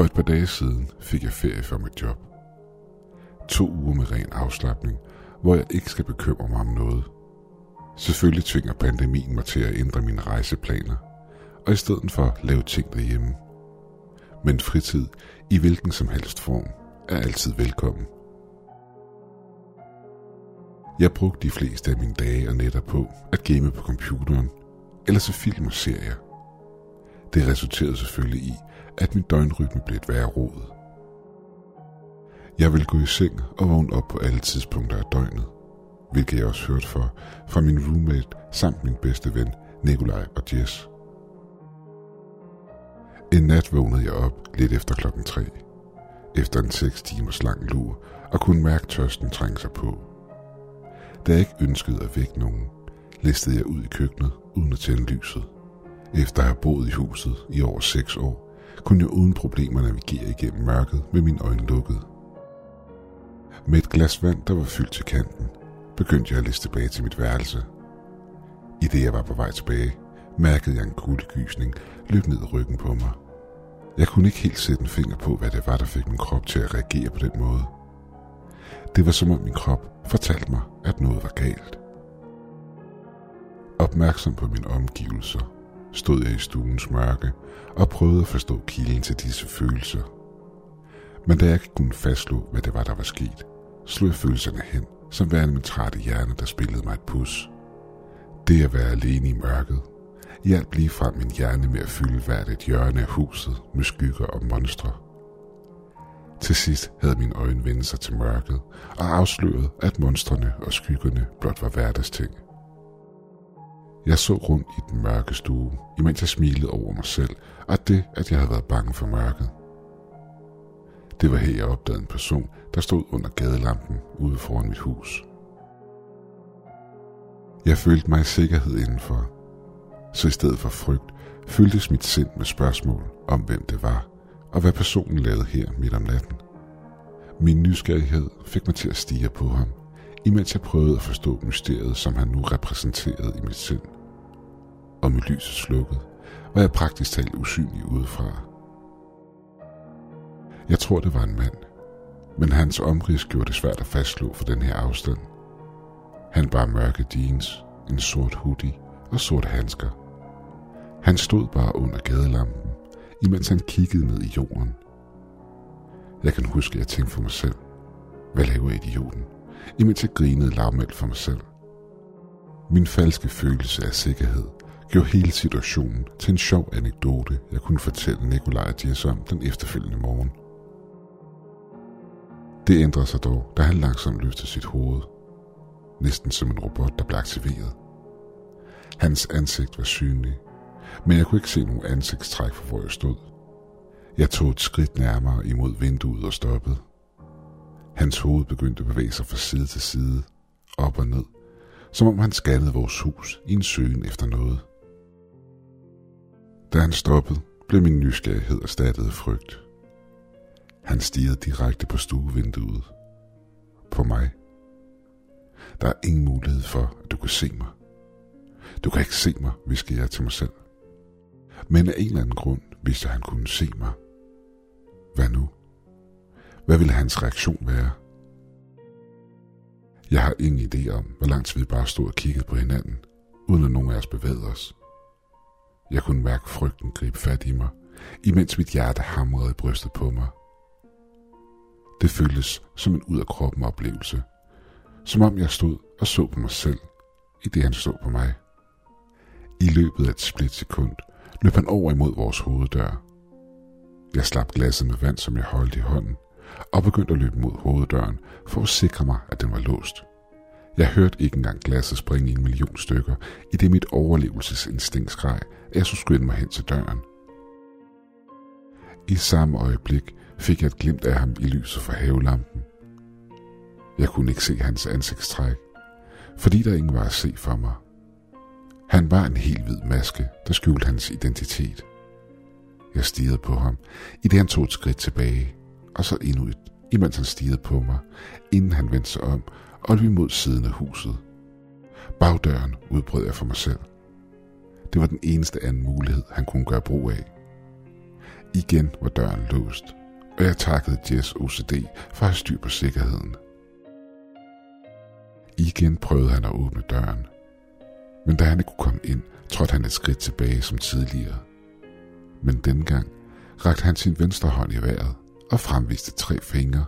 For et par dage siden fik jeg ferie fra mit job. To uger med ren afslappning, hvor jeg ikke skal bekymre mig om noget. Selvfølgelig tvinger pandemien mig til at ændre mine rejseplaner, og i stedet for lave ting derhjemme. Men fritid, i hvilken som helst form, er altid velkommen. Jeg brugte de fleste af mine dage og nætter på at game på computeren, eller se film og serier. Det resulterede selvfølgelig i, at min døgnrytme blev et værre rod. Jeg ville gå i seng og vågne op på alle tidspunkter af døgnet, hvilket jeg også hørte for fra min roommate samt min bedste ven Nikolaj og Jess. En nat vågnede jeg op lidt efter klokken 3, efter en 6 timers lang lur, og kunne mærke tørsten trænge sig på. Da jeg ikke ønskede at vække nogen, listede jeg ud i køkkenet uden at tænde lyset. Efter at have boet i huset i over 6 år, kunne jeg uden problemer navigere igennem mørket med mine øjne lukkede. Med et glas vand, der var fyldt til kanten, begyndte jeg at liste tilbage til mit værelse. I det jeg var på vej tilbage, mærkede jeg en kuldegysning løb ned ryggen på mig. Jeg kunne ikke helt sætte en finger på, hvad det var, der fik min krop til at reagere på den måde. Det var som om min krop fortalte mig, at noget var galt. Opmærksom på mine omgivelser, stod jeg i stuens mørke og prøvede at forstå kilden til disse følelser. Men da jeg ikke kunne fastslå, hvad det var, der var sket, slog jeg følelserne hen, som værende min trætte hjerne, der spillede mig et pus. Det at være alene i mørket, hjalp lige frem min hjerne med at fylde hvert et hjørne af huset med skygger og monstre. Til sidst havde mine øjne vendt sig til mørket og afsløret, at monstrene og skyggerne blot var hverdagsting. Jeg så rundt i den mørke stue, imens jeg smilede over mig selv og det, at jeg havde været bange for mørket. Det var her, jeg opdagede en person, der stod under gadelampen ude foran mit hus. Jeg følte mig i sikkerhed indenfor, så i stedet for frygt fyldtes mit sind med spørgsmål om, hvem det var, og hvad personen lavede her midt om natten. Min nysgerrighed fik mig til at stige på ham, imens jeg prøvede at forstå mysteriet, som han nu repræsenterede i mit sind. Og med lyset slukket, var jeg praktisk talt usynlig udefra. Jeg tror, det var en mand, men hans omrids gjorde det svært at fastslå for den her afstand. Han bar mørke jeans, en sort hoodie og sorte handsker. Han stod bare under gadelampen, imens han kiggede ned i jorden. Jeg kan huske, at jeg tænkte for mig selv, hvad laver idioten, imens jeg grinede lavmældt for mig selv. Min falske følelse af sikkerhed gjorde hele situationen til en sjov anekdote, jeg kunne fortælle Nikolaj og Jess om den efterfølgende morgen. Det ændrede sig dog, da han langsomt løftede sit hoved, næsten som en robot, der blev aktiveret. Hans ansigt var synlig, men jeg kunne ikke se nogen ansigtstræk for, hvor jeg stod. Jeg tog et skridt nærmere imod vinduet og stoppede. Hans hoved begyndte at bevæge sig fra side til side, op og ned, som om han scannede vores hus i en søgen efter noget. Da han stoppede, blev min nysgerrighed erstattet af frygt. Han stirrede direkte på stuevinduet. På mig. Der er ingen mulighed for, at du kan se mig. Du kan ikke se mig, viskede jeg til mig selv. Men af en eller anden grund vidste han kunne se mig. Hvad nu? Hvad ville hans reaktion være? Jeg har ingen idé om, hvor lang tid vi bare stod og kiggede på hinanden, uden at nogen af os bevægede os. Jeg kunne mærke frygten gribe fat i mig, imens mit hjerte hamrede i brystet på mig. Det føltes som en ud af kroppen oplevelse, som om jeg stod og så på mig selv, i det han så på mig. I løbet af et splitsekund løb han over imod vores hoveddør. Jeg slap glasset med vand, som jeg holdt i hånden, og begyndte at løbe mod hoveddøren for at sikre mig, at den var låst. Jeg hørte ikke engang glasset springe i en million stykker, i det mit overlevelsesinstinkt skreg, at jeg skulle skynde mig hen til døren. I samme øjeblik fik jeg et glimt af ham i lyset fra havelampen. Jeg kunne ikke se hans ansigtstræk, fordi der ingen var at se for mig. Han var en helt hvid maske, der skjulte hans identitet. Jeg stirrede på ham, i det han tog et skridt tilbage, og så endnu et, imens han stirrede på mig, inden han vendte sig om og løb mod siden af huset. Bagdøren udbrød jeg for mig selv. Det var den eneste anden mulighed, han kunne gøre brug af. Igen var døren låst, og jeg takkede Jess OCD for at have styr på sikkerheden. Igen prøvede han at åbne døren, men da han ikke kunne komme ind, trådte han et skridt tilbage som tidligere. Men dengang rakte han sin venstre hånd i vejret og fremviste tre fingre,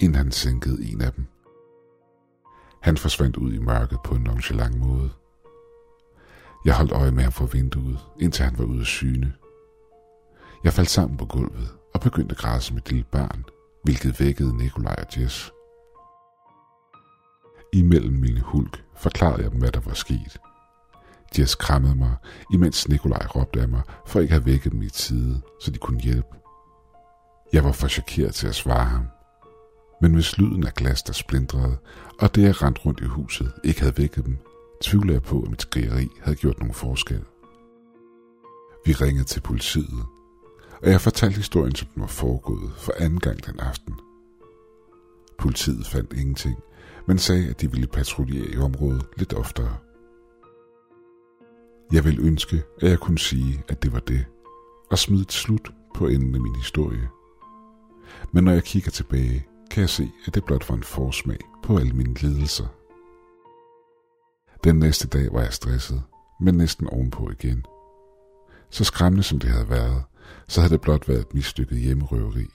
inden han sænkede en af dem. Han forsvandt ud i mørket på en nonchalant måde. Jeg holdt øje med ham fra vinduet, indtil han var ude af syne. Jeg faldt sammen på gulvet og begyndte at græde som et lille barn, hvilket vækkede Nikolaj og Jess. Imellem mine hulk forklarede jeg dem, hvad der var sket. Jess krammede mig, imens Nikolaj råbte af mig, for ikke at have vækket dem i tide, så de kunne hjælpe. Jeg var for chokeret til at svare ham. Men hvis lyden af glas, der splindrede, og det jeg rent rundt i huset, ikke havde vækket dem, tvivler jeg på, at mit skrigeri havde gjort nogen forskel. Vi ringede til politiet, og jeg fortalte historien, som den var foregået for anden gang den aften. Politiet fandt ingenting, men sagde, at de ville patruljere i området lidt oftere. Jeg vil ønske, at jeg kunne sige, at det var det, og smide et slut på enden af min historie. Men når jeg kigger tilbage, kan jeg se, at det blot var en forsmag på alle mine lidelser. Den næste dag var jeg stresset, men næsten ovenpå igen. Så skræmmende som det havde været, så havde det blot været et mislykket hjemmerøveri.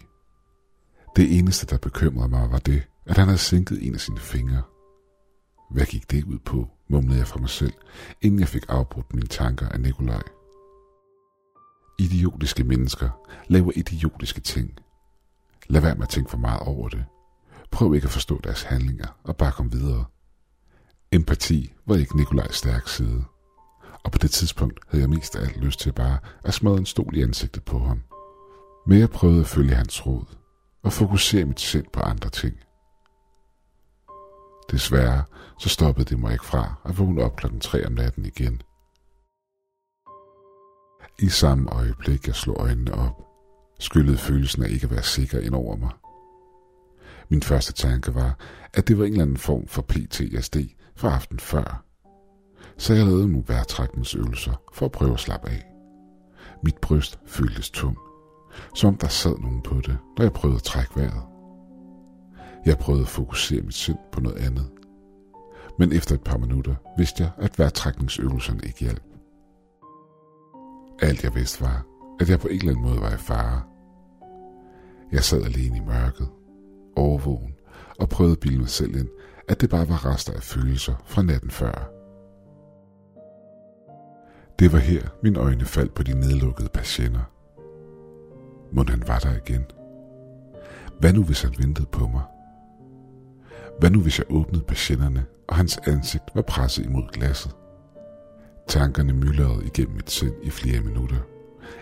Det eneste, der bekymrede mig, var det, at han havde sænket en af sine fingre. Hvad gik det ud på, mumlede jeg for mig selv, inden jeg fik afbrudt mine tanker af Nikolaj. Idiotiske mennesker laver idiotiske ting. Lad være med at tænke for meget over det. Prøv ikke at forstå deres handlinger og bare kom videre. Empati var ikke Nikolajs stærk side. Og på det tidspunkt havde jeg mest af alt lyst til bare at smadre en stol i ansigtet på ham. Men jeg prøvede at følge hans råd og fokusere mit sind på andre ting. Desværre så stoppede det mig ikke fra at vågne op klokken 3 om natten igen. I samme øjeblik jeg slog øjnene op, skyllede følelsen af ikke at være sikker ind over mig. Min første tanke var, at det var en eller anden form for PTSD fra aften før. Så jeg lavede nogle vejrtrækningsøvelser for at prøve at slappe af. Mit bryst føltes tung, som om der sad nogen på det, når jeg prøvede at trække vejret. Jeg prøvede at fokusere mit sind på noget andet. Men efter et par minutter vidste jeg, at vejrtrækningsøvelserne ikke hjalp. Alt jeg vidste var, at jeg på en eller anden måde var i fare. Jeg sad alene i mørket, overvågen, og prøvede at bilde mig selv ind, at det bare var rester af følelser fra natten før. Det var her, mine øjne faldt på de nedlukkede patienter. Må han var der igen? Hvad nu, hvis han ventede på mig? Hvad nu, hvis jeg åbnede patienterne, og hans ansigt var presset imod glasset? Tankerne myldrede igennem mit sind i flere minutter,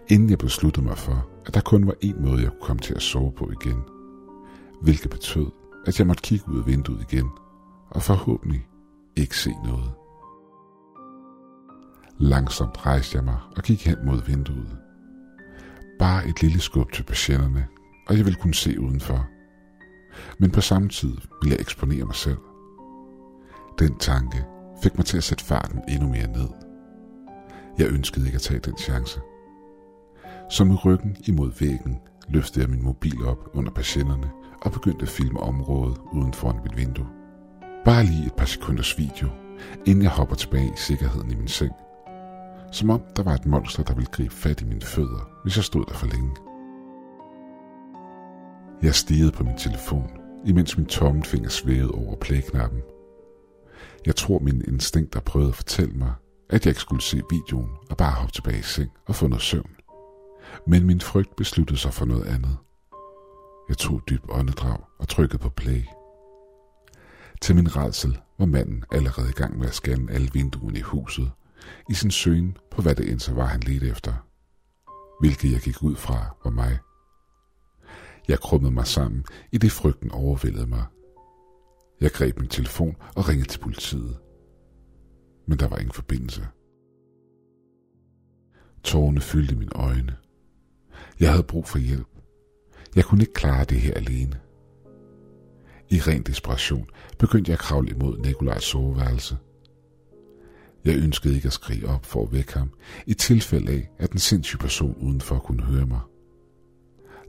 inden jeg besluttede mig for, at der kun var én måde, jeg kunne komme til at sove på igen. Hvilket betød, at jeg måtte kigge ud af vinduet igen, og forhåbentlig ikke se noget. Langsomt rejste jeg mig og gik hen mod vinduet. Bare et lille skub til patienterne, og jeg ville kunne se udenfor. Men på samme tid ville jeg eksponere mig selv. Den tanke fik mig til at sætte farten endnu mere ned. Jeg ønskede ikke at tage den chance. Så med ryggen imod væggen løftede jeg min mobil op under patienterne og begyndte at filme området uden foran mit vindue. Bare lige et par sekunders video, inden jeg hopper tilbage i sikkerheden i min seng. Som om der var et monster, der ville gribe fat i mine fødder, hvis jeg stod der for længe. Jeg stirrede på min telefon, imens min tommelfinger svævede over play-knappen. Jeg tror, mine instinkter prøvede at fortælle mig, at jeg ikke skulle se videoen og bare hoppe tilbage i seng og få noget søvn. Men min frygt besluttede sig for noget andet. Jeg tog dybt åndedrag og trykkede på play. Til min redsel var manden allerede i gang med at scanne alle vinduerne i huset, i sin søgen på hvad det end så var, han ledte efter. Hvilket jeg gik ud fra var mig. Jeg krummede mig sammen, i det frygten overvældede mig. Jeg greb min telefon og ringede til politiet. Men der var ingen forbindelse. Tårerne fyldte mine øjne. Jeg havde brug for hjælp. Jeg kunne ikke klare det her alene. I ren desperation begyndte jeg at kravle imod Nikolajs soveværelse. Jeg ønskede ikke at skrige op for at vække ham, i tilfælde af, at den sindssyge person udenfor kunne høre mig.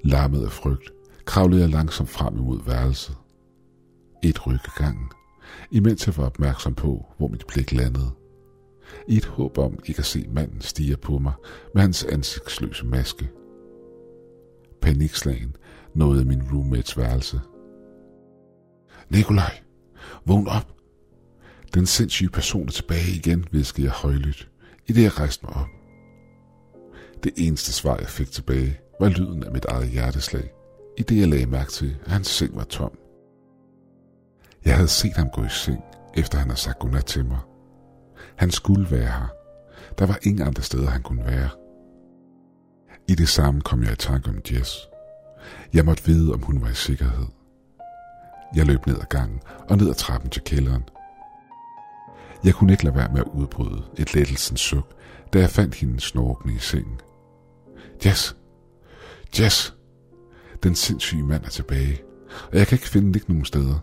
Larmet af frygt, kravlede jeg langsomt frem imod værelset. Et ryk ad gangen, imens jeg var opmærksom på, hvor mit blik landede. I et håb om ikke at se manden stige på mig med hans ansigtsløse maske. Panikslagen nåede min roommates værelse. Nikolaj, vågn op. Den sindssyge person er tilbage igen, viskede jeg højlydt, i det jeg rejste mig op. Det eneste svar, jeg fik tilbage, var lyden af mit eget hjerteslag, i det jeg lagde mærke til, at hans seng var tom. Jeg havde set ham gå i seng, efter han havde sagt godnat til mig. Han skulle være her. Der var ingen andre steder, han kunne være. I det samme kom jeg i tanke om Jess. Jeg måtte vide, om hun var i sikkerhed. Jeg løb ned ad gangen og ned ad trappen til kælderen. Jeg kunne ikke lade være med at udbryde et lettelsens suk, da jeg fandt hende snorkende i sengen. Jess! Jess! Den sindssyge mand er tilbage, og jeg kan ikke finde ikke nogen steder.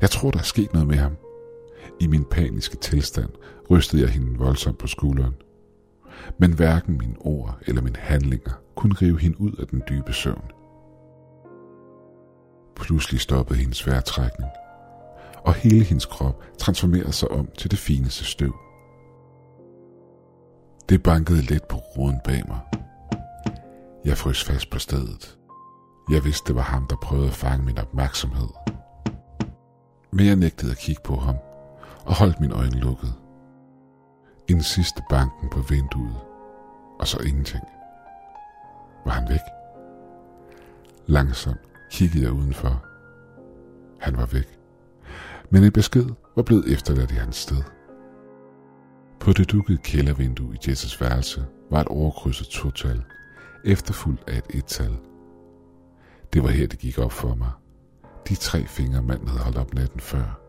Jeg tror, der er sket noget med ham. I min paniske tilstand rystede jeg hende voldsomt på skulderen. Men hverken mine ord eller mine handlinger kunne rive hende ud af den dybe søvn. Pludselig stoppede hendes vejrtrækning, og hele hendes krop transformerede sig om til det fineste støv. Det bankede let på roden bag mig. Jeg frøs fast på stedet. Jeg vidste, det var ham, der prøvede at fange min opmærksomhed. Men jeg nægtede at kigge på ham, og holdt mine øjne lukkede. En sidste banken på vinduet, og så ingenting. Var han væk? Langsomt kiggede jeg udenfor. Han var væk. Men en besked var blevet efterladt i hans sted. På det dukkede kældervindue i Jesses værelse var et overkrydset total, efterfulgt af et ettal. Det var her, det gik op for mig. De tre fingre, manden havde holdt op natten før,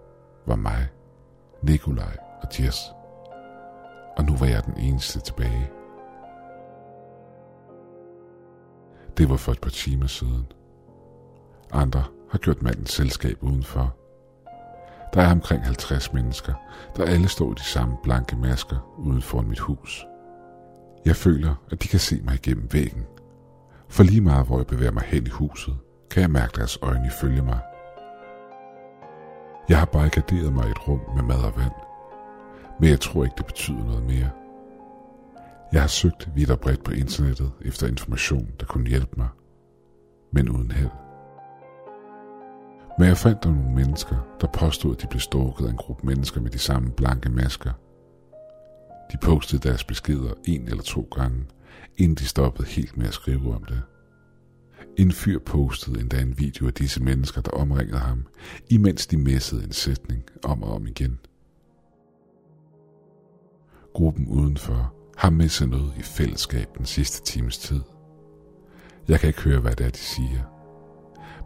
var mig, Nikolaj og Jess. Og nu var jeg den eneste tilbage. Det var for et par timer siden. Andre har gjort mandens selskab udenfor. Der er omkring 50 mennesker, der alle står i de samme blanke masker uden for mit hus. Jeg føler, at de kan se mig igennem væggen. For lige meget hvor jeg bevæger mig hen i huset, kan jeg mærke deres øjne følge mig. Jeg har barrikaderet mig i et rum med mad og vand, men jeg tror ikke, det betyder noget mere. Jeg har søgt vidt og bredt på internettet efter information, der kunne hjælpe mig, men uden held. Men jeg fandt der nogle mennesker, der påstod, at de blev stalket af en gruppe mennesker med de samme blanke masker. De postede deres beskeder en eller to gange, inden de stoppede helt med at skrive om det. En fyr postede endda en video af disse mennesker, der omringede ham, imens de messede en sætning om og om igen. Gruppen udenfor har misset noget i fællesskab den sidste times tid. Jeg kan ikke høre, hvad det er, de siger.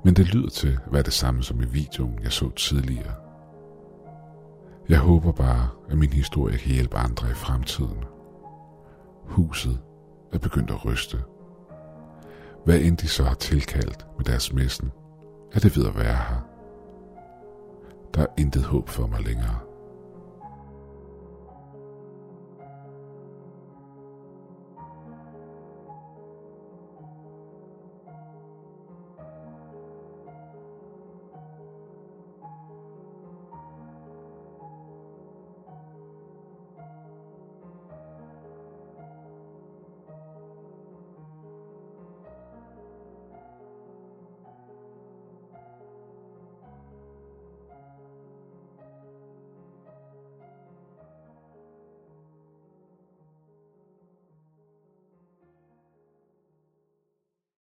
Men det lyder til at være det samme som i videoen, jeg så tidligere. Jeg håber bare, at min historie kan hjælpe andre i fremtiden. Huset er begyndt at ryste. Hvad end de så har tilkaldt med deres messen, er det ved at være her. Der er intet håb for mig længere.